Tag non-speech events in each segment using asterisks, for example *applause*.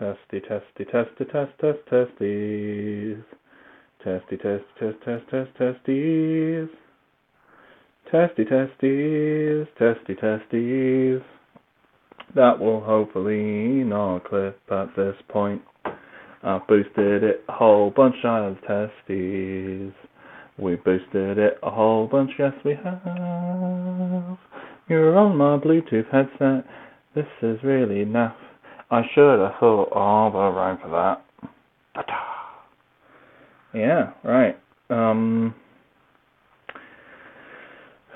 Testy, testy, testy, test, test, testes. Testy, test, test, test, test, testes. Testy, testes, testy, testes. That will hopefully not clip at this point. I've boosted it a whole bunch of testes. We boosted it a whole bunch, yes we have. You're on my Bluetooth headset. This is really naff. I should have thought of a rhyme for that. Ta-ta. Yeah, right. Um.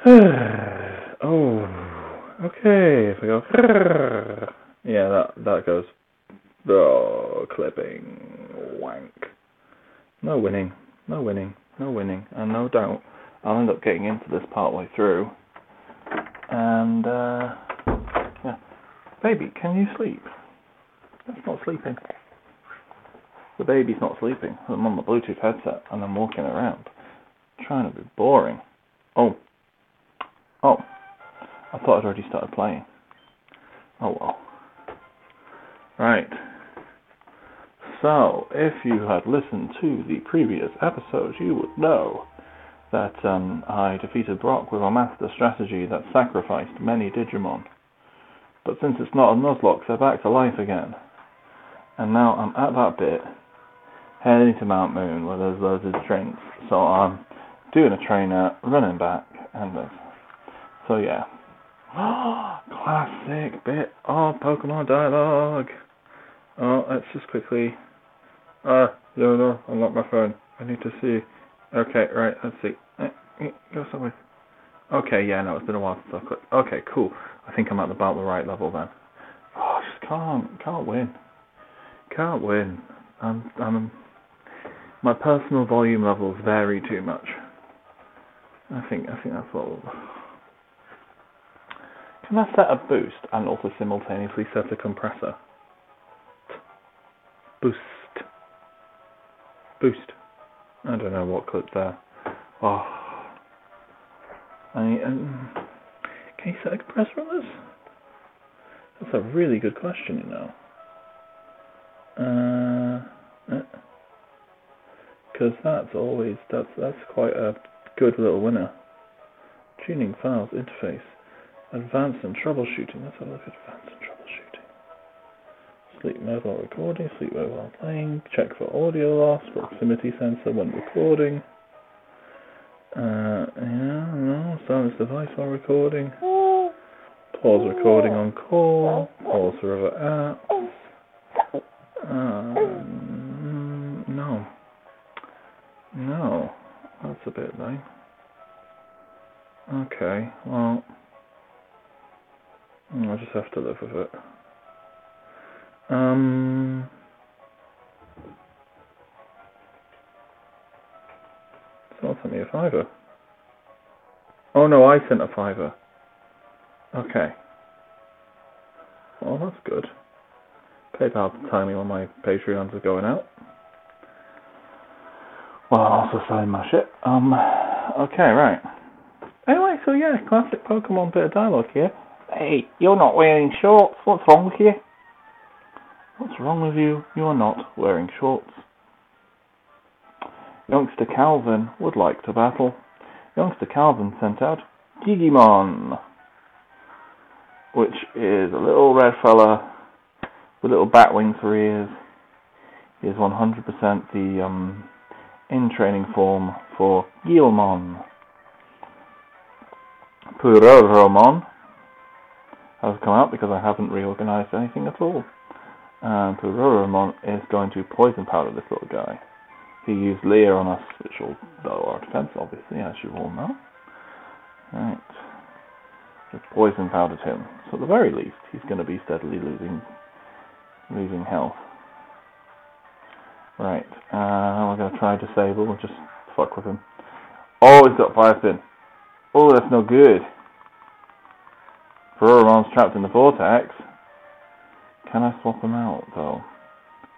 *sighs* oh, okay. If I go, *laughs* yeah, that that goes. Oh, clipping, wank. No winning, no winning, no winning, and no doubt I'll end up getting into this part way through. And uh, yeah, baby, can you sleep? That's not sleeping. The baby's not sleeping. I'm on the Bluetooth headset and I'm walking around, trying to be boring. Oh, oh, I thought I'd already started playing. Oh well. Right. So, if you had listened to the previous episodes, you would know that um, I defeated Brock with a master strategy that sacrificed many Digimon. But since it's not a Nuzlocke, they're back to life again. And now I'm at that bit, heading to Mount Moon where there's loads of drinks. So I'm doing a trainer, running back, and this. So yeah. *gasps* Classic bit of Pokemon dialogue. Oh, let's just quickly. Ah, uh, no, no, unlock my phone. I need to see. Okay, right, let's see. Eh, eh, go somewhere. Okay, yeah, no, it's been a while since I clicked. Okay, cool. I think I'm at about the right level then. Oh, *sighs* I just can't, can't win. Can't win. I'm, I'm, my personal volume levels vary too much. I think, I think that's what. Will... Can I set a boost and also simultaneously set a compressor? Boost. Boost. I don't know what clip there. Oh. I, um, can you set a compressor on this? That's a really good question, you know. Because uh, that's always that's that's quite a good little winner. Tuning files interface, advanced and troubleshooting. Let's have a look at advanced and troubleshooting. Sleep mode while recording, sleep mode while playing. Check for audio loss, proximity sensor when recording. Uh, yeah, no, silence device while recording. Pause recording on call. Pause for other apps. Um, no. No. That's a bit lame. Okay, well, I'll just have to live with it. Um, someone sent me a fiver. Oh no, I sent a fiver. Okay. Well, that's good. PayPal to tell me when my Patreons are going out. Well, I'm also selling my shit. Um, okay, right. Anyway, so yeah, classic Pokemon bit of dialogue here. Hey, you're not wearing shorts. What's wrong with you? What's wrong with you? You're not wearing shorts. Youngster Calvin would like to battle. Youngster Calvin sent out Gigimon, which is a little red fella with little bat wings for ears is 100% the um, in training form for Guilmon. Pururumon has come out because I haven't reorganized anything at all. And Pururumon is going to poison powder this little guy. He used Leer on us, which will lower our defense, obviously, as you all know. Right. Just poison powdered him. So at the very least, he's going to be steadily losing losing health. Right, uh, we're going to try disable just fuck with him. Oh, he's got fire spin. Oh, that's no good. Ferromon's trapped in the vortex. Can I swap him out, though?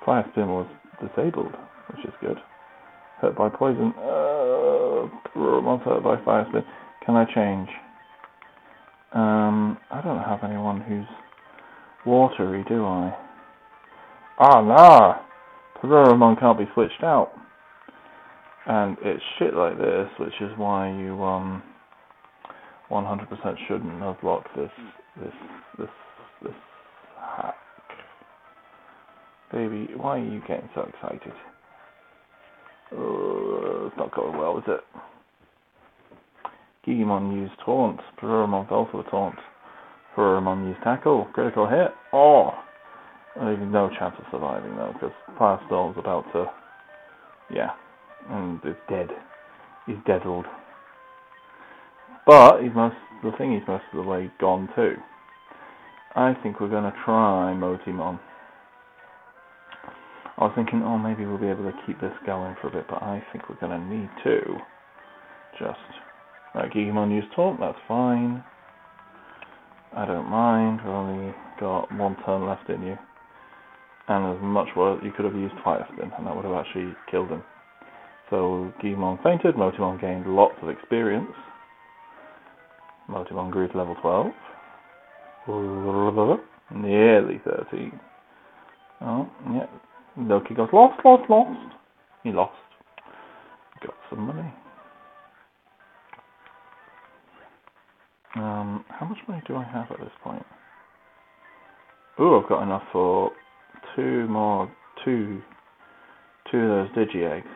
Fire spin was disabled, which is good. Hurt by poison. Uh, hurt by fire spin. Can I change? Um, I don't have anyone who's watery, do I? Ah, nah. Pokemon can't be switched out. And it's shit like this, which is why you, um, 100% shouldn't have unlock this, this, this, this hack. Baby, why are you getting so excited? Uh, it's not going well, is it? Gigimon used taunt. Pururumon fell for the taunt. Pururumon used tackle. Critical hit. Oh! Even no chance of surviving though, because Firestorm's about to. Yeah. And it's dead. He's deadled. But he's most the thing he's most of the way gone too. I think we're gonna try Motimon. I was thinking, oh maybe we'll be able to keep this going for a bit, but I think we're gonna need to just Right, Gigimon used taunt, that's fine. I don't mind, we've only got one turn left in you. And as much worse, you could have used Fire Spin, and that would have actually killed him. So Gigimon fainted, Motimon gained lots of experience. Motimon grew to level 12. Nearly 13. Oh, yeah. Loki goes, lost, lost, lost. He lost. Got some money. Um, how much money do I have at this point? Oh, I've got enough for two more, two, two of those digi eggs.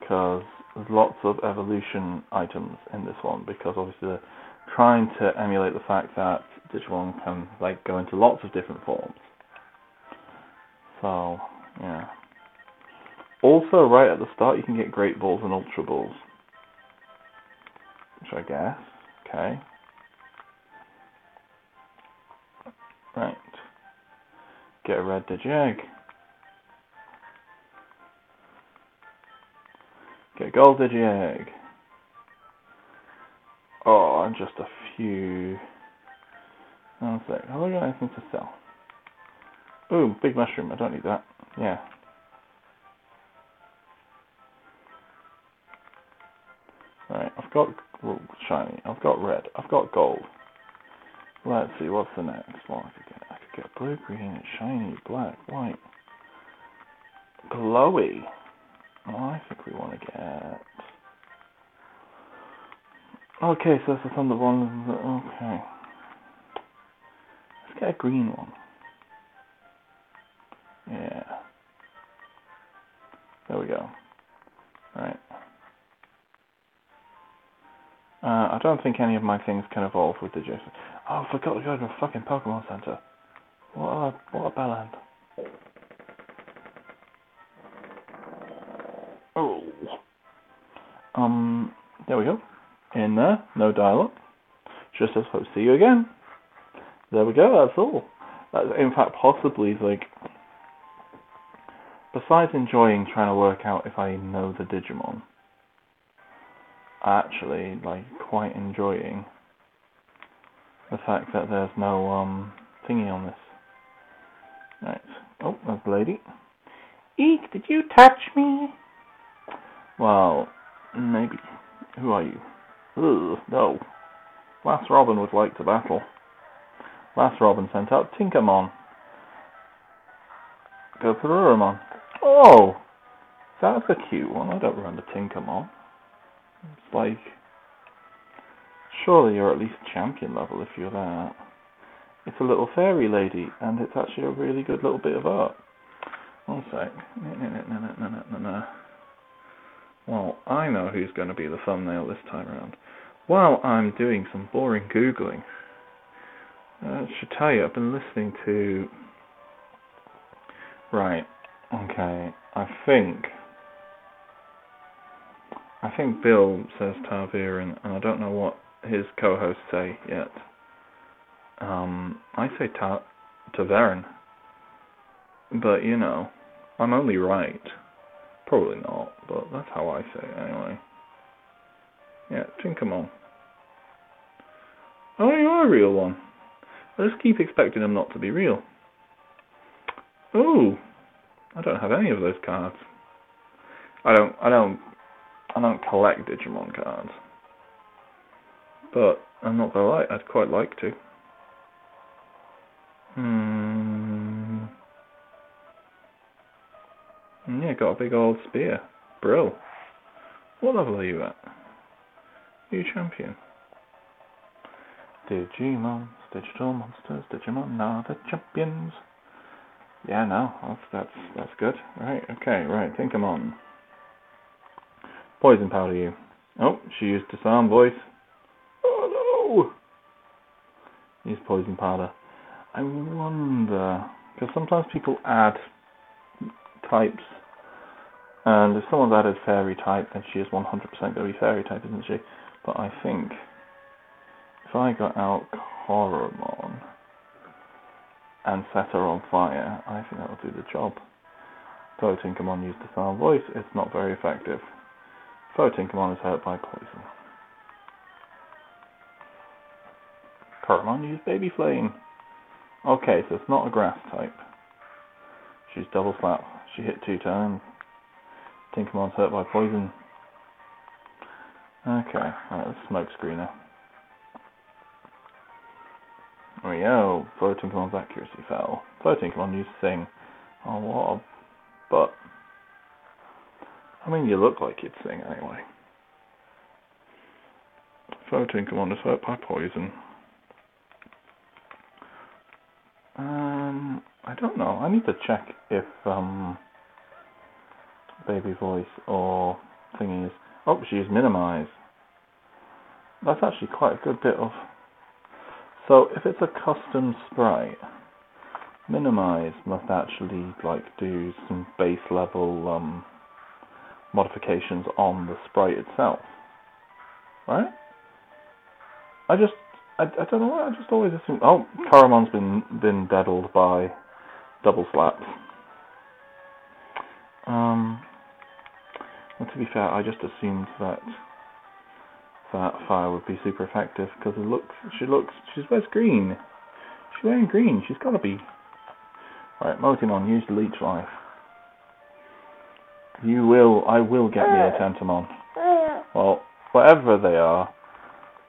Because there's lots of evolution items in this one. Because obviously they're trying to emulate the fact that Digimon can like go into lots of different forms. So yeah. Also, right at the start, you can get Great Balls and Ultra Balls which I guess. Okay. Get red digig. Get a gold digig. Oh, and just a few. One sec. Have I got anything to sell? Ooh, big mushroom. I don't need that. Yeah. Right, I've got shiny. I've got red. I've got gold. Let's see, what's the next one I could get? I could get blue, green, shiny, black, white. Glowy. Oh, I think we want to get... Okay, so that's the thunder one. Okay. Let's get a green one. Yeah. There we go. Alright. Uh, I don't think any of my things can evolve with the Jason. Oh, I forgot to go to a fucking Pokemon Center. What a, what a bellend. Oh. Um, there we go. In there, no dialogue. Just as hope to see you again. There we go, that's all. That's, in fact, possibly, like, besides enjoying trying to work out if I know the Digimon, I actually like quite enjoying the fact that there's no um thingy on this. Oh, there's the lady. Eek, did you touch me? Well, maybe. Who are you? Ugh, no. Lass Robin would like to battle. Lass Robin sent out Tinkermon. Go Pururumon. Oh! That's a cute one. I don't remember Tinkermon. It's like, surely you're at least champion level if you're that. It's a little fairy lady, and it's actually a really good little bit of art. One sec. Well, I know who's going to be the thumbnail this time around. While I'm doing some boring Googling, I should tell you, I've been listening to. Right, okay, I think I think Bill says Tarviran, and I don't know what his co-hosts say yet. Um, I say Ta- Taveran, but you know, I'm only right. Probably not, but that's how I say it anyway. Yeah, Tinkermon. Oh, you are a real one. I just keep expecting them not to be real. Oh, I don't have any of those cards. I don't. I don't I don't collect Digimon cards. But I'm not gonna lie, I'd quite like to. Hmm. Yeah, got a big old spear. Bro. What level are you at? New you champion? Digimons, digital monsters, Digimon are the champions. Yeah, no, that's that's that's good. Right, okay, right, think I'm on. Poison powder you. Oh, she used disarm voice. Oh no! Use poison powder. I wonder, because sometimes people add types, and if someone's added fairy type, then she is 100% going to be fairy type, isn't she? But I think if I got out Koromon and set her on fire, I think that will do the job. Though Tinkermon used the sound voice, it's not very effective. Though Tinkermon is hurt by poison. Koromon used Baby Flame. Okay, so it's not a grass type. She's double slap. She hit two times. Tinkermon's hurt by poison. Okay, alright, let's smoke screener. There we go. Floating Command's accuracy fell. Floating Command used to sing. Oh, what a... But... I mean, you look like you'd sing anyway. Floating Command is hurt by poison. Um, I don't know. I need to check if, um... Baby voice or thing is Oh, she's minimize. That's actually quite a good bit of so if it's a custom sprite, minimize must actually like do some base level um, modifications on the sprite itself, right? I just I, I don't know I just always assume oh Koromon's been been beddled by double slaps. Um, well, to be fair, I just assumed that that fire would be super effective because it looks she looks she's wears green. She's wearing green. She's got to be. Right, Motimon, use the leech life. You will. I will get me a Tentomon. Well, whatever they are,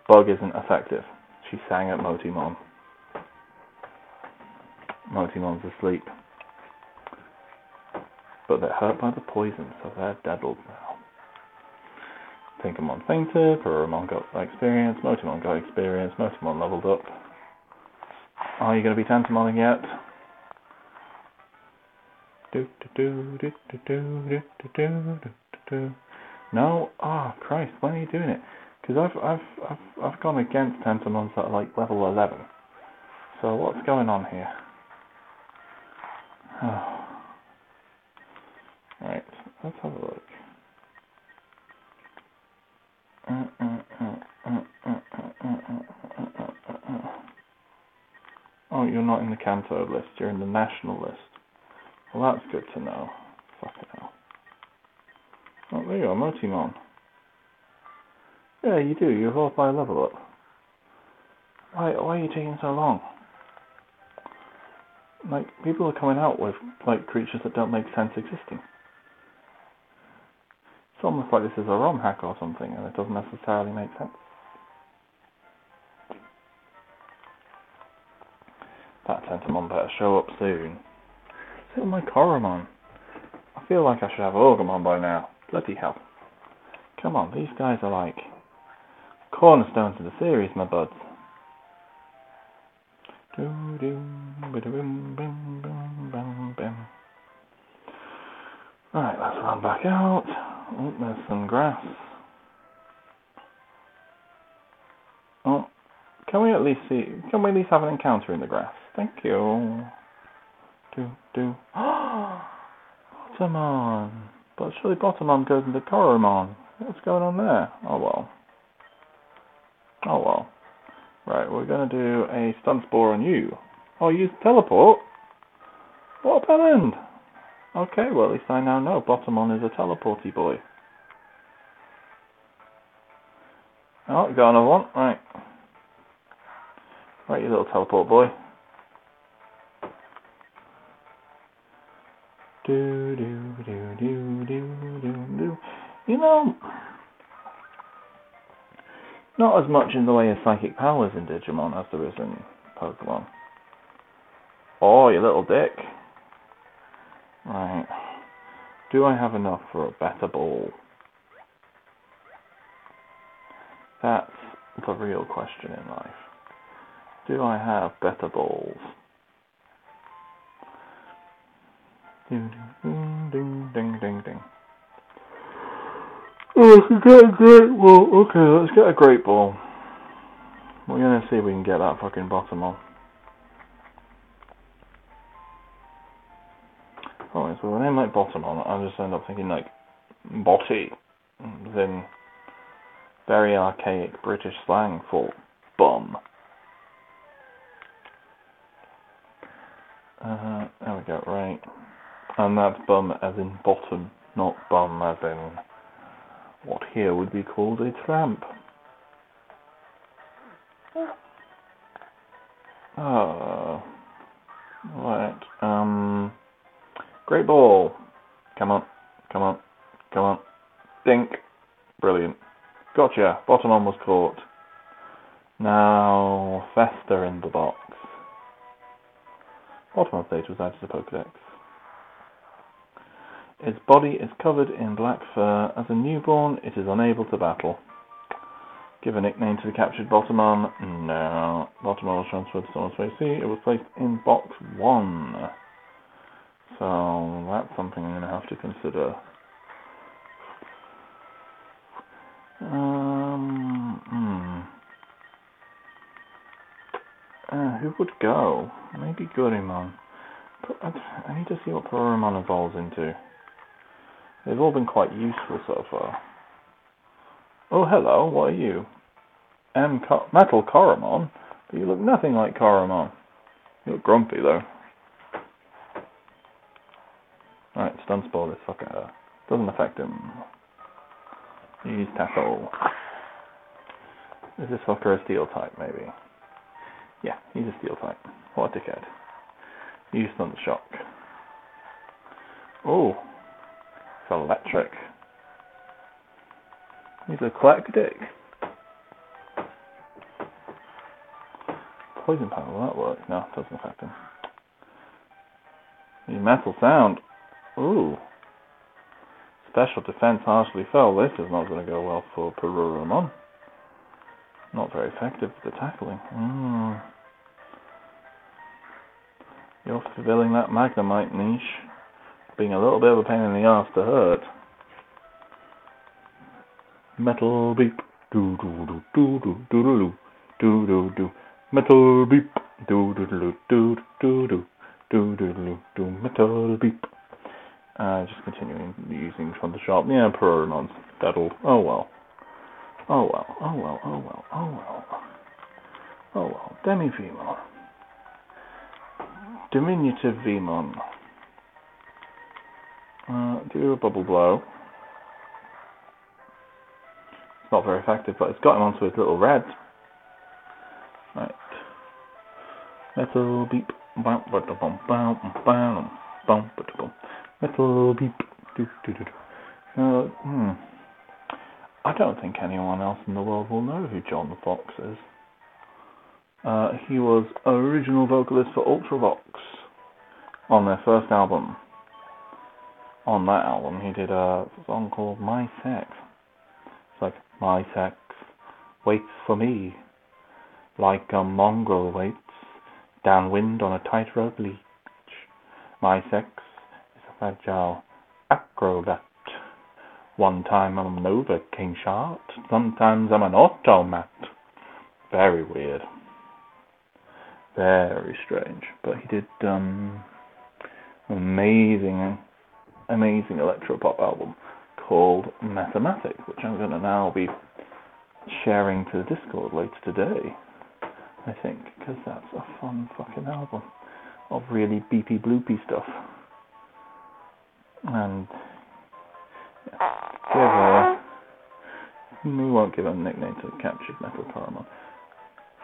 bug isn't effective. She sang at Motimon. Motimon's asleep, but they're hurt by the poison, so they're daddled now. Tinkermon fainted, Pururumon got experience, Motimon got experience, Motimon leveled up. Are you going to be Tentomoning yet? Do, do, do, no, ah, oh, Christ, when are you doing it? Because I've, I've, I've, I've gone against Tentomons that are like level 11. So what's going on here? Oh. *sighs* Right, let's have a look. Oh, you're not in the Kanto list, you're in the national list. Well, that's good to know. Fucking hell. Oh, there you are, Motimon. Yeah, you do, you evolve by level up. Why, why are you taking so long? Like, people are coming out with, like, creatures that don't make sense existing. It's almost like this is a ROM hack or something, and it doesn't necessarily make sense. That Tentomon better show up soon. Still my Koromon. I feel like I should have Orgrimmon by now. Bloody hell. Come on, these guys are like cornerstones of the series, my buds. Alright, let's run back out. Oh, there's some grass. Oh, can we at least see? Can we at least have an encounter in the grass? Thank you. Do do. *gasps* Botamon. But surely Botamon goes into Koromon. What's going on there? Oh well. Oh well. Right, we're gonna do a stun spore on you. Oh, use teleport. What a bell. Okay, well at least I now know Botamon is a teleporty boy. Oh, got another one. Right. Right, you little teleport boy. Do do do do do do do. You know, not as much in the way of psychic powers in Digimon as there is in Pokemon. Oh, you little dick. Right. Do I have enough for a better ball? That's the real question in life. Do I have better balls? Oh, I can get a great ball. Okay, let's get a great ball. We're gonna see if we can get that fucking bottom on. Oh, so when I like bottom on, I just end up thinking like botty, then very archaic British slang for bum. Uh, there we go, right. And that's bum as in bottom, not bum as in what here would be called a tramp. Oh. Right. Um. Great ball. Come on. Come on. Come on. Dink. Brilliant. Gotcha. Bottom one was caught. Now, Fester in the box. Bottom stage was added to the Pokedex. Its body is covered in black fur. As a newborn, it is unable to battle. Give a nickname to the captured Botamon. No. Botamon was transferred to Someone's PC. It was placed in box one. So that's something I'm going to have to consider. Um, hmm. Uh, who would go? Maybe Gorimon. I need to see what Poromon evolves into. They've all been quite useful so far. Oh, hello, what are you? M. Metal Koromon? But you look nothing like Koromon. You look grumpy, though. Right, stun spore this fucker. Doesn't affect him. Use tackle. Is this fucker a steel type, maybe? Yeah, he's a steel type. What a dickhead. Use thunder shock. Oh, electric. He's dick. Poison panel, will that work? No, it doesn't affect him. The metal sound. Ooh. Special defense harshly fell. This is not going to go well for Pururumon. Not very effective with the tackling. Mm. You're fulfilling that Magnemite niche. Being a little bit of a pain in the ass to hurt. Metal beep. Do do do do do do do do do do. Metal beep. Do do do do do do do do do do. Metal beep. Uh, just continuing using Thundersharp. Yeah, Pronouns. That'll. Oh well. Oh well. Oh well. Oh well. Oh well. Oh well. Demi Veemon. Diminutive Veemon. Uh, do a bubble blow. It's not very effective, but it's got him onto his little red. Right. Metal beep. Metal beep. Uh, hmm. I don't think anyone else in the world will know who John the Fox is. Uh, he was original vocalist for Ultravox on their first album. On that album, he did a song called My Sex. It's like, My sex waits for me, like a mongrel waits downwind on a tightrope leech. My sex is a fragile acrobat. One time I'm an over king shot, sometimes I'm an automat. Very weird. Very strange. But he did um amazing amazing electro pop album called Metamatic, which I'm gonna now be sharing to the Discord later today. I think, because that's a fun fucking album of really beepy bloopy stuff and give a, we won't give a nickname to captured metal caramel.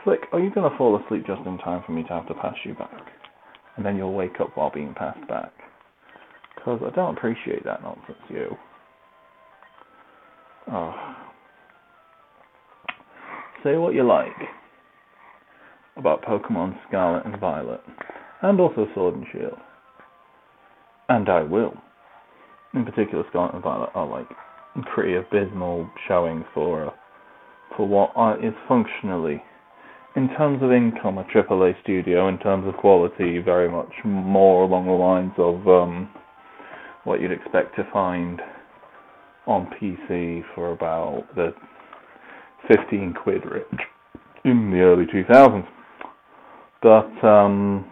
Flick, are you going to fall asleep just in time for me to have to pass you back? And then you'll wake up while being passed back. Because I don't appreciate that nonsense, you. Oh. Say what you like about Pokemon Scarlet and Violet, and also Sword and Shield. And I will. in particular Scarlet and Violet, are like pretty abysmal showings for uh, for what is functionally, in terms of income, a AAA studio. In terms of quality, very much more along the lines of um, what you'd expect to find on PC for about the 15 quid range in the early 2000s. But um,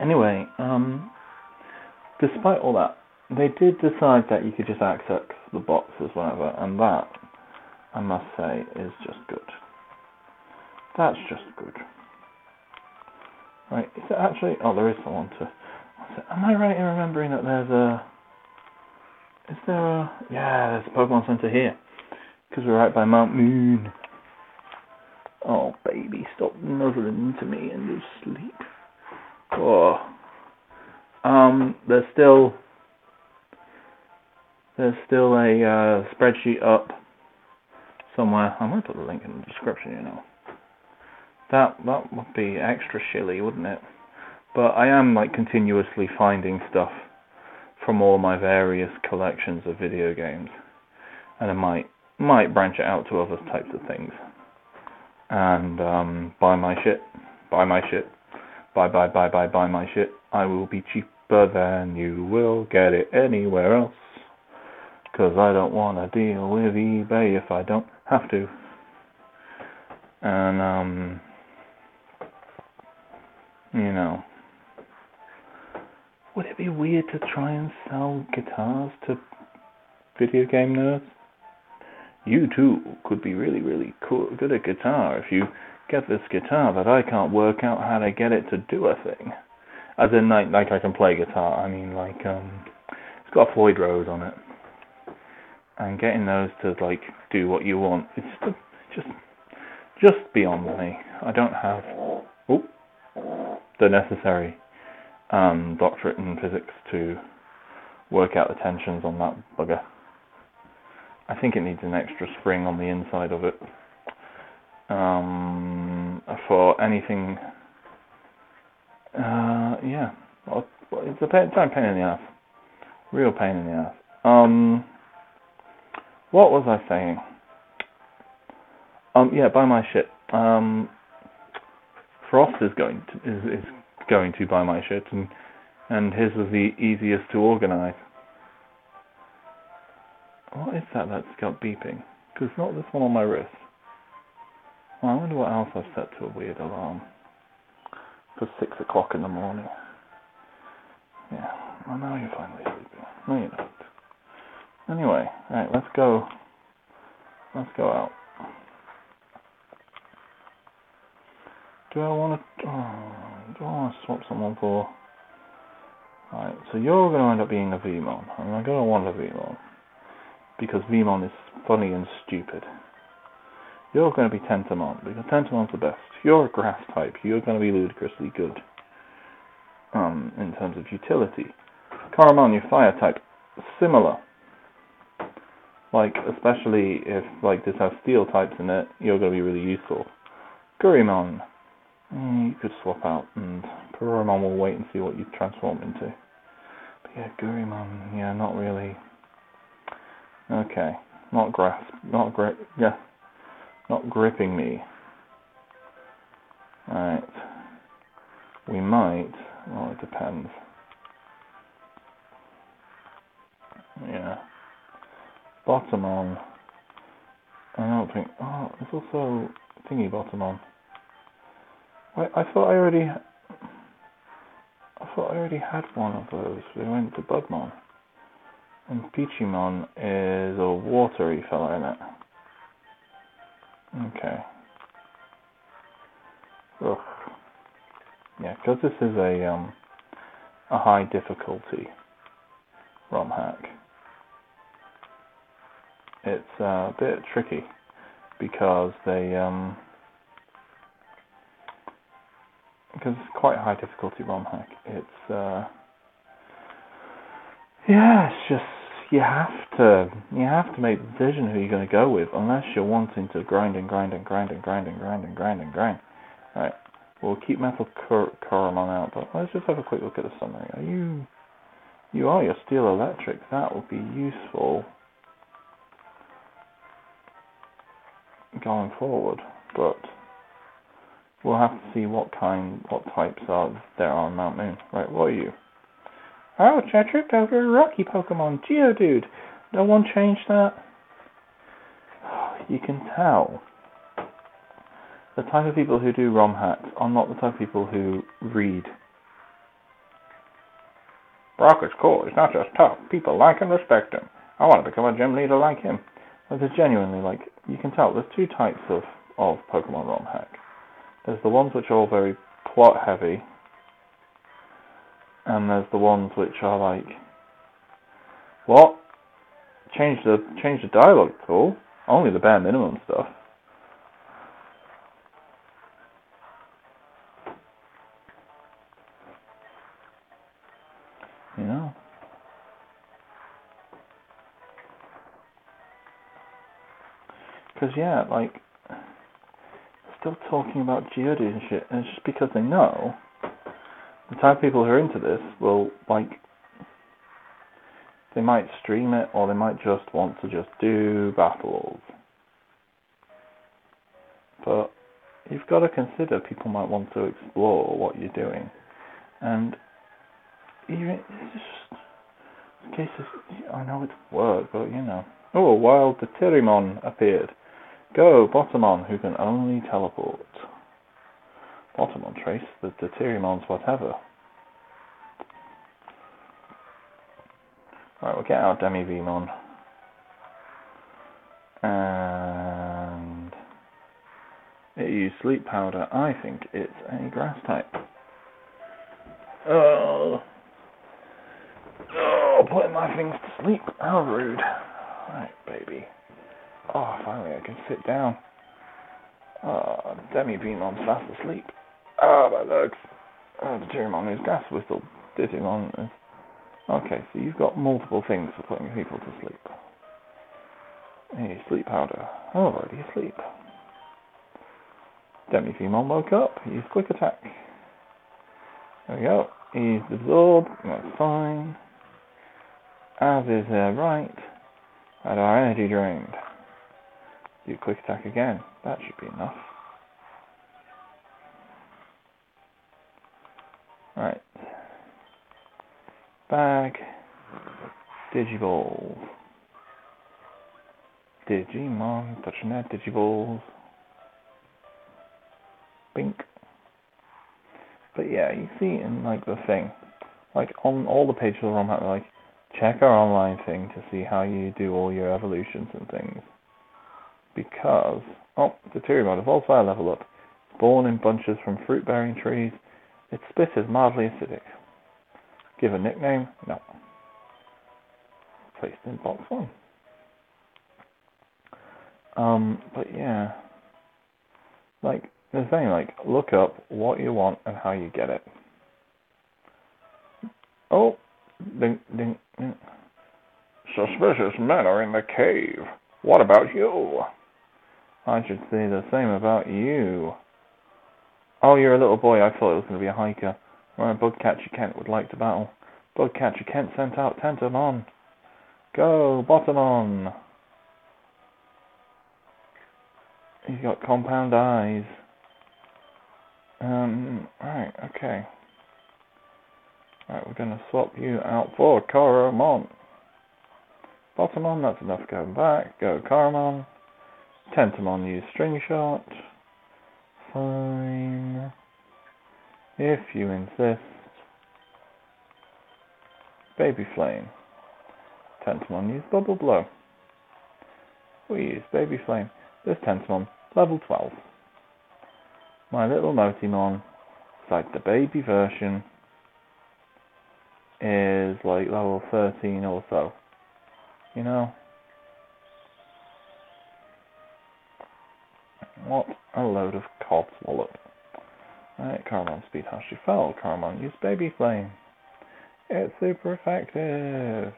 anyway, um, despite all that, they did decide that you could just access the boxes whenever, and that, I must say, is just good. That's just good. Right, is it actually? Oh, there is someone to. Am I right in remembering that there's a? Is there a? Yeah, there's a Pokemon Center here, because we're right by Mount Moon. Oh, baby, stop nuzzling into me and just sleep. Oh. Um, there's still there's still a uh, spreadsheet up somewhere. I might put the link in the description, you know. That that would be extra shilly, wouldn't it? But I am like continuously finding stuff from all my various collections of video games, and I might might branch it out to other types of things and um, buy my shit, buy my shit, buy buy buy buy buy my shit. I will be cheaper than you will get it anywhere else. Cause I don't wanna deal with eBay if I don't have to. And um you know would it be weird to try and sell guitars to video game nerds? you too could be really, really cool, good at guitar if you get this guitar that I can't work out how to get it to do a thing. As in, like, like I can play guitar. I mean, like, um, it's got a Floyd Rose on it, and getting those to like do what you want, it's just, just beyond me. I don't have oh, the necessary um, doctorate in physics to work out the tensions on that bugger. I think it needs an extra spring on the inside of it. Um, for anything, uh, yeah, well, it's a pain, it's pain in the ass, real pain in the ass. Um, what was I saying? Um, yeah, buy my shit. Um, Frost is going to is, is going to buy my shit, and and his was the easiest to organize. What is that that's got beeping? Because not this one on my wrist. Well, I wonder what else I've set to a weird alarm. For 6 o'clock in the morning. Yeah, well now you're finally sleeping. No you're not. Anyway, right, let's go. Let's go out. Do I want to? Oh, do I want to swap someone for? Alright, so you're going to end up being a Veemon, and I'm going to want a Veemon because Veemon is funny and stupid. You're going to be Tentomon because Tentomon's the best. You're a grass type. You're going to be ludicrously good um, in terms of utility. Koromon, your fire type. Similar. Like, especially if like this has steel types in it, you're going to be really useful. Gurimon, Mm, you could swap out, and Puromon will wait and see what you transform into. But yeah, Gurimon, yeah, not really Okay, not grasp, not grip, yeah, not gripping me. Right. We might, well it depends. Yeah. Bottom on. I don't think, oh, there's also thingy bottom Wait, I thought I already, I thought I already had one of those. We went to Budmon. And Pichimon is a watery fella, in it? Okay. Ugh. Yeah, because this is a um a high difficulty ROM hack. It's uh, a bit tricky because they um because it's quite high difficulty ROM hack. It's uh yeah, it's just you have to you have to make the decision who you're going to go with, unless you're wanting to grind and grind and grind and grind and grind and grind and grind. All right, we'll keep Metal Cor- Koromon out, but let's just have a quick look at the summary. Are you You are your steel electric. That would be useful going forward, but we'll have to see what kind, what types are there are on Mount Moon. Right, what are you? Oh, I tripped over a rocky Pokemon, Geodude. No one changed that? *sighs* You can tell. The type of people who do ROM hacks are not the type of people who read. Brock is cool. He's not just tough. People like and respect him. I want to become a gym leader like him. But there's genuinely, like, you can tell, there's two types of, of Pokemon ROM hack. There's the ones which are all very plot heavy, and there's the ones which are like, what? Change the change the dialogue tool. Only the bare minimum stuff. You know. Because yeah, like still talking about Geodude and shit, and it's just because they know the type of people who are into this will like they might stream it or they might just want to just do battles. But you've got to consider people might want to explore what you're doing. And even it's just in case I know it's work, but you know. Oh, a wild Tyrimon appeared. Go, Botamon, who can only teleport. Botamon trace the Tyrimon's whatever. Right, we'll get our Demi Veemon. And it used sleep powder. I think it's a grass type. Oh, oh, putting my things to sleep. How rude. Right, baby. Oh, finally I can sit down. Oh, Demi Veemon's fast asleep. Oh, my legs. Oh, the Tyrimon is gas whistle. Digimon Okay, so you've got multiple things for putting people to sleep. Hey, sleep powder. Oh, already asleep. Demi Veemon woke up. He's quick attack. There we go. He's absorbed. That's fine. As is uh, right. And our energy drained. Do quick attack again. That should be enough. Right. Bag. Digiballs. Digimon, touching that Digiballs. Bink. But yeah, you see in like the thing, like on all the pages of the ROM hack, like check our online thing to see how you do all your evolutions and things. Because oh, the evolves by a level up. Born in bunches from fruit bearing trees, its spit is mildly acidic. Give a nickname? No. Placed in box one. Um, but yeah. Like, the thing, like, look up what you want and how you get it. Oh, ding, ding, ding. Suspicious men are in the cave. What about you? I should say the same about you. Oh, you're a little boy. I thought it was going to be a hiker. Where Bugcatcher Kent would like to battle. Bugcatcher Kent sent out Tentomon. Go, Botamon! He's got compound eyes. Um, right, okay. Right, we're gonna swap you out for Koromon. Botamon, that's enough going back. Go Koromon. Tentomon use String Shot. Fine. If you insist. Baby Flame. Tentomon use Bubble Blow. We use Baby Flame. This Tentomon, level 12. My little Motimon, like the baby version, is like level 13 or so. You know? What a load of codswallop. Right, Koromon speed how she fell. Koromon use baby flame. It's super effective.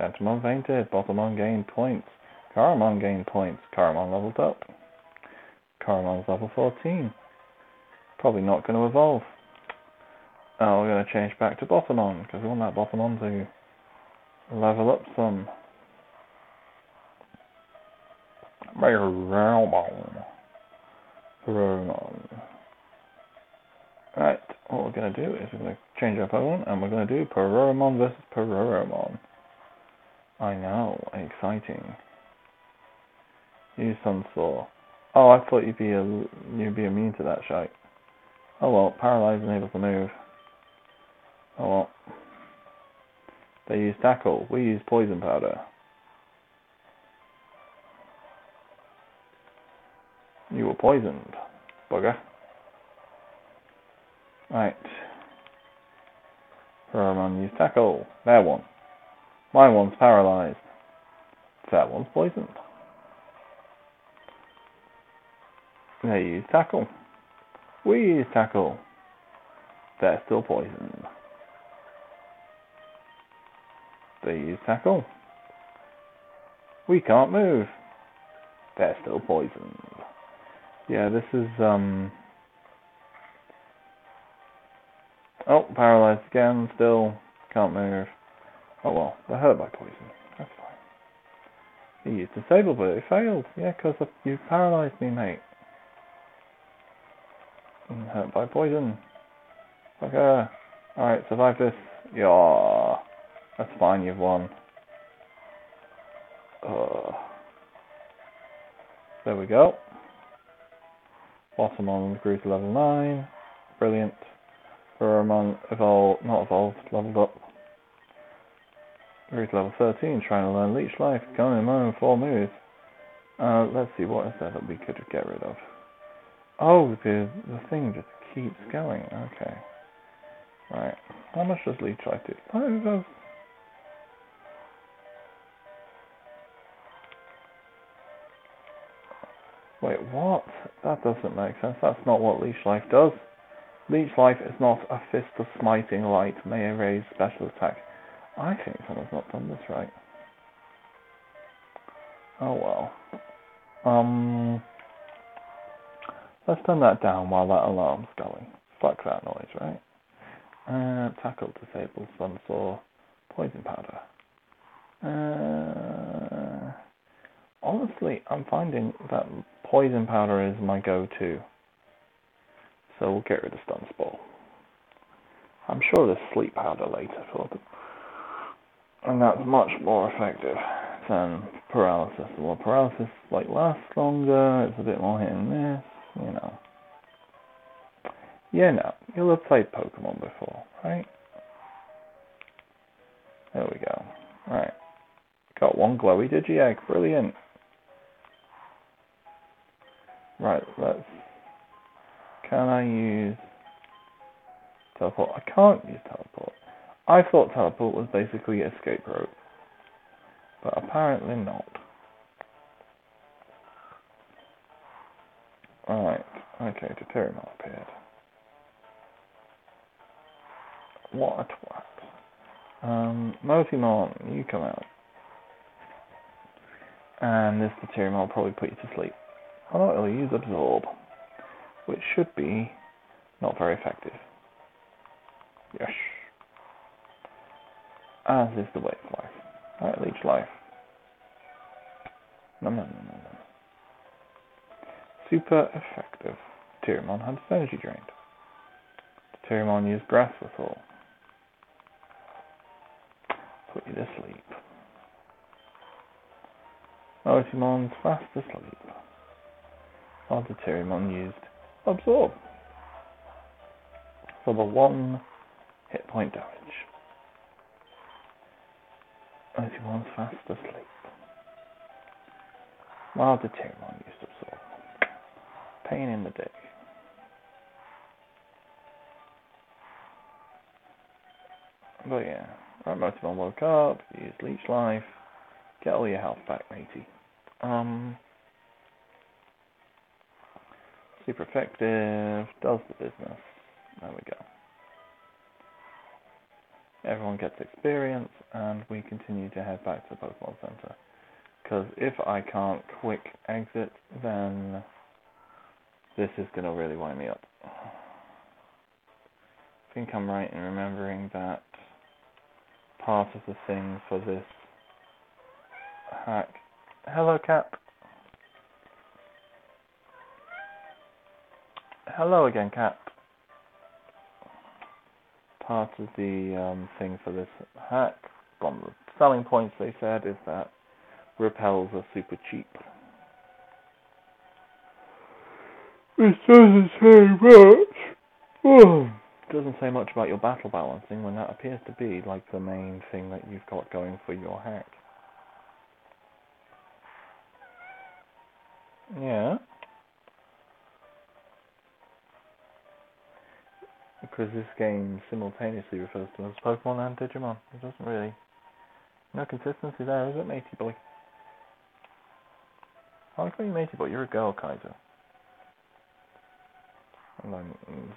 Tentomon fainted. Botamon gained points. Koromon gained points. Koromon leveled up. Koromon's level 14. Probably not going to evolve. Oh, we're going to change back to Botamon, because we want that Botamon to level up some. Pheromon. Pheromon. Right, what we're going to do is we're going to change our Pokemon, and we're going to do Pheromon versus Pheromon. I know, exciting. Use Stun Spore. Oh, I thought you'd be a, you'd be immune to that shite. Oh well, paralyzed and able to move. Oh well. They use tackle. We use poison powder. You were poisoned, bugger. Right. Pheromon use tackle. That one. My one's paralyzed. That one's poisoned. They use tackle. We use tackle. They're still poisoned. They use tackle. We can't move. They're still poisoned. Yeah, this is, um... Oh, paralyzed again, still. Can't move. Oh well, they're hurt by poison. That's fine. He used disable, but it failed. Yeah, because you paralyzed me, mate. Hurt by poison. Okay. Alright, survive this. Yeah. That's fine, you've won. Uh, there we go. Botamon grew to level 9. Brilliant. Pheromon evolved, not evolved, leveled up. Grew to level 13, trying to learn Leech Life. Going in moment, 4 moves. Uh, let's see, what is there that we could get rid of? Oh, the, the thing just keeps going. Okay. Right. How much does Leech Life do? Oh, Wait, what? That doesn't make sense. That's not what Leech Life does. Leech Life is not a fist of smiting light, may erase special attack. I think someone's not done this right. Oh well. Um, let's turn that down while that alarm's going. Fuck that noise, right? Uh, tackle, disable, stun spore, poison powder. Uh, I'm finding that poison powder is my go-to. So we'll get rid of stun spore. I'm sure there's sleep powder later for them. And that's much more effective than paralysis. Well, paralysis like lasts longer, it's a bit more hit and miss, you know. Yeah, no, you'll have played Pokemon before, right? There we go. Right. Got one glowy Digiegg, brilliant. Right, let's... Can I use... Teleport? I can't use teleport. I thought teleport was basically escape rope. But apparently not. Right, okay, Deuteriumon appeared. What a twat. Um, Motimon, you come out. And this Deuteriumon will probably put you to sleep. Oh, no, it'll use absorb, which should be not very effective. Yes. As is the of life. Alright, leech life. No, no, no, no, no. Super effective. Tyramon had its energy drained. Tyramon used grass whistle. Put you to sleep. Motimon's fast asleep. Arbiteriumon used Absorb for the one hit point damage. Arbiteriumon's fast asleep. Arbiteriumon used Absorb. Pain in the dick. But yeah, right, Motimon woke up, used Leech Life, get all your health back, matey. Um, super effective, does the business. There we go. Everyone gets experience, and we continue to head back to the Pokemon Center. Because if I can't quick exit, then this is going to really wind me up. I think I'm right in remembering that part of the thing for this hack. Hello, Cap. Hello again, Cap. Part of the um, thing for this hack, one of the selling points they said is that repels are super cheap. It doesn't say much. Oh. Doesn't say much about your battle balancing when that appears to be like the main thing that you've got going for your hack. Yeah. Because this game simultaneously refers to as Pokemon and Digimon. It doesn't really. No consistency there, is it, matey boy? I like you matey boy. You're a girl, Kaiser. And then, mm.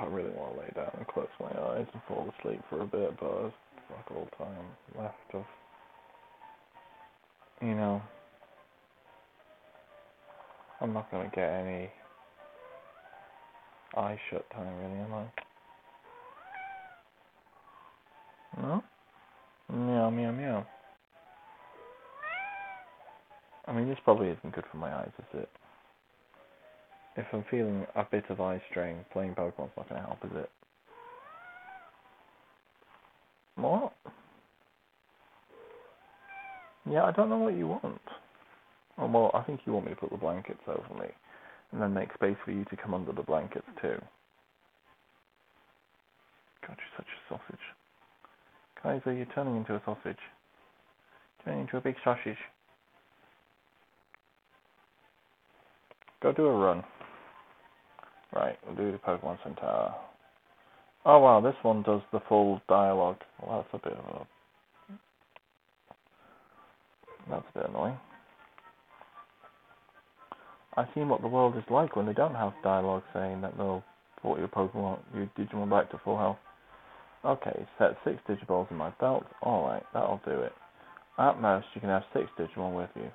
I really want to lay down and close my eyes and fall asleep for a bit, but there's fuck all time left of, you know, I'm not going to get any eye shut time really, am I? No? Meow, meow, meow. I mean, this probably isn't good for my eyes, is it? If I'm feeling a bit of eye strain, playing Pokemon's not going to help, is it? What? Yeah, I don't know what you want. Oh, well, I think you want me to put the blankets over me, and then make space for you to come under the blankets too. God, you're such a sausage. Kaiser, you're turning into a sausage. Turning into a big sausage. Go do a run. Right, we'll do the Pokemon Center. Oh wow, this one does the full dialogue. Well, that's a bit of a... That's a bit annoying. I've seen what the world is like when they don't have dialogue saying that they'll put your Pokemon, your Digimon back to full health. Okay, set six Digiballs in my belt. Alright, that'll do it. At most, you can have six Digimon with you.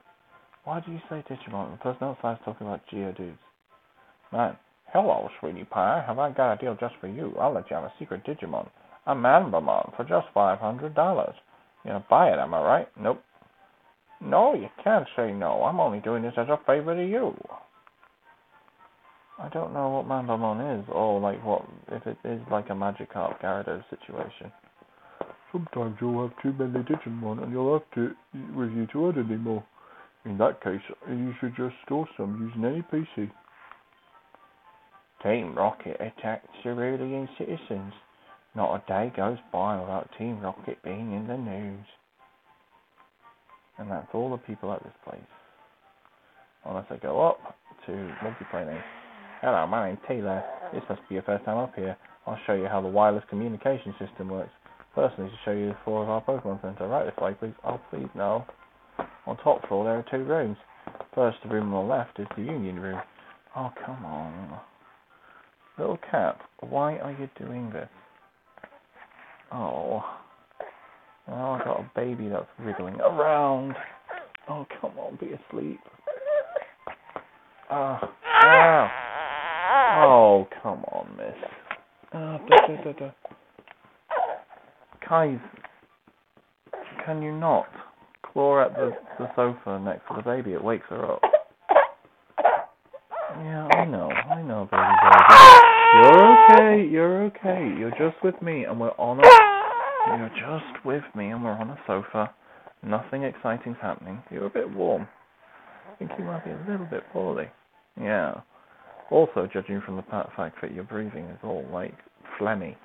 Why do you say Digimon? The person outside's talking about Geodudes. Man, hello, sweetie pie. Have I got a deal just for you? I'll let you have a secret Digimon. A Manbamon for just $500. You're gonna buy it, am I right? Nope. No, you can't say no. I'm only doing this as a favor to you. I don't know what Manbamon is, or like what if it is like a Magikarp Gyarados situation. Sometimes you'll have too many Digimon and you'll have to with you to add any more. In that case, you should just store some using any PC. Team Rocket attacks civilian citizens. Not a day goes by without Team Rocket being in the news. And that's all the people at this place. Unless I go up to multiplayer. Hello, my name's Taylor. This must be your first time up here. I'll show you how the wireless communication system works. First, I need to show you the floor of our Pokemon Center. Right this way, please. Oh, please, no. On top floor, there are two rooms. First, the room on the left is the Union Room. Oh, come on. Little cat, why are you doing this? Oh. Oh, I've got a baby that's wriggling around. Oh, come on, be asleep. Ah. Uh, ah. Oh, come on, miss. Uh, da, da, da, da. Kais, can you not claw at the, the sofa next to the baby? It wakes her up. Yeah, I know, I know, baby, baby. You're okay, you're okay. You're just with me, and we're on a. You're just with me, and we're on a sofa. Nothing exciting's happening. You're a bit warm. I think you might be a little bit poorly. Yeah. Also, judging from the fact that your breathing is all like phlegmy.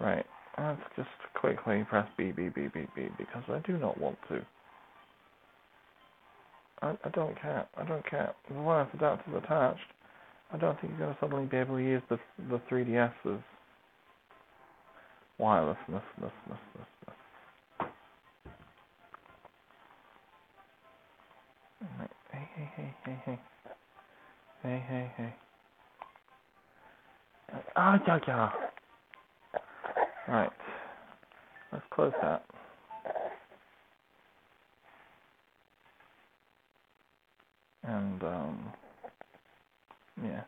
Right, let's just quickly press B, B, B, B, B, because I do not want to. I, I don't care. I don't care. The wireless adapter's attached. I don't think you're going to suddenly be able to use the the 3DS's wirelessness. Hey, hey, hey, hey, hey. Hey, hey, hey. Ah, yeah, yeah. Right. Let's close that. and um, yeah,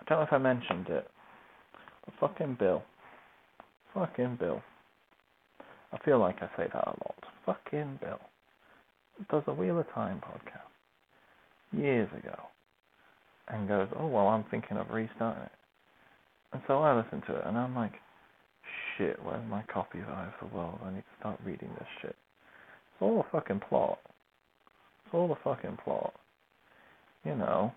I don't know if I mentioned it, but fucking Bill, fucking Bill. I feel like I say that a lot. Fucking Bill does a Wheel of Time podcast years ago and goes, oh well, I'm thinking of restarting it, and so I listen to it and I'm like, shit, where's my copy of Eye of the World? I need to start reading this shit. It's all a fucking plot. It's all a fucking plot. You know.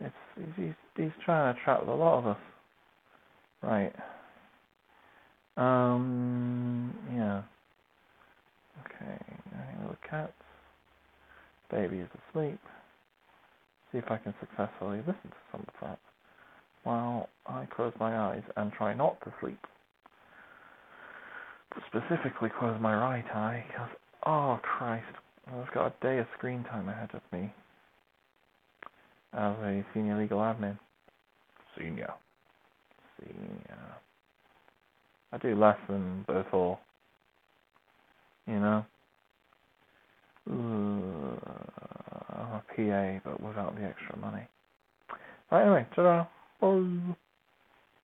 It's he's he's trying to trap a lot of us. Right. Um yeah. Okay, the cats. Baby is asleep. See if I can successfully listen to some of that while I close my eyes and try not to sleep. But specifically close my right eye because, oh Christ, I've got a day of screen time ahead of me as a senior legal admin. Senior. Senior. Uh, I do less than before. You know? Ooh, I'm a PA, but without the extra money. Right, anyway, ta-da. Oh.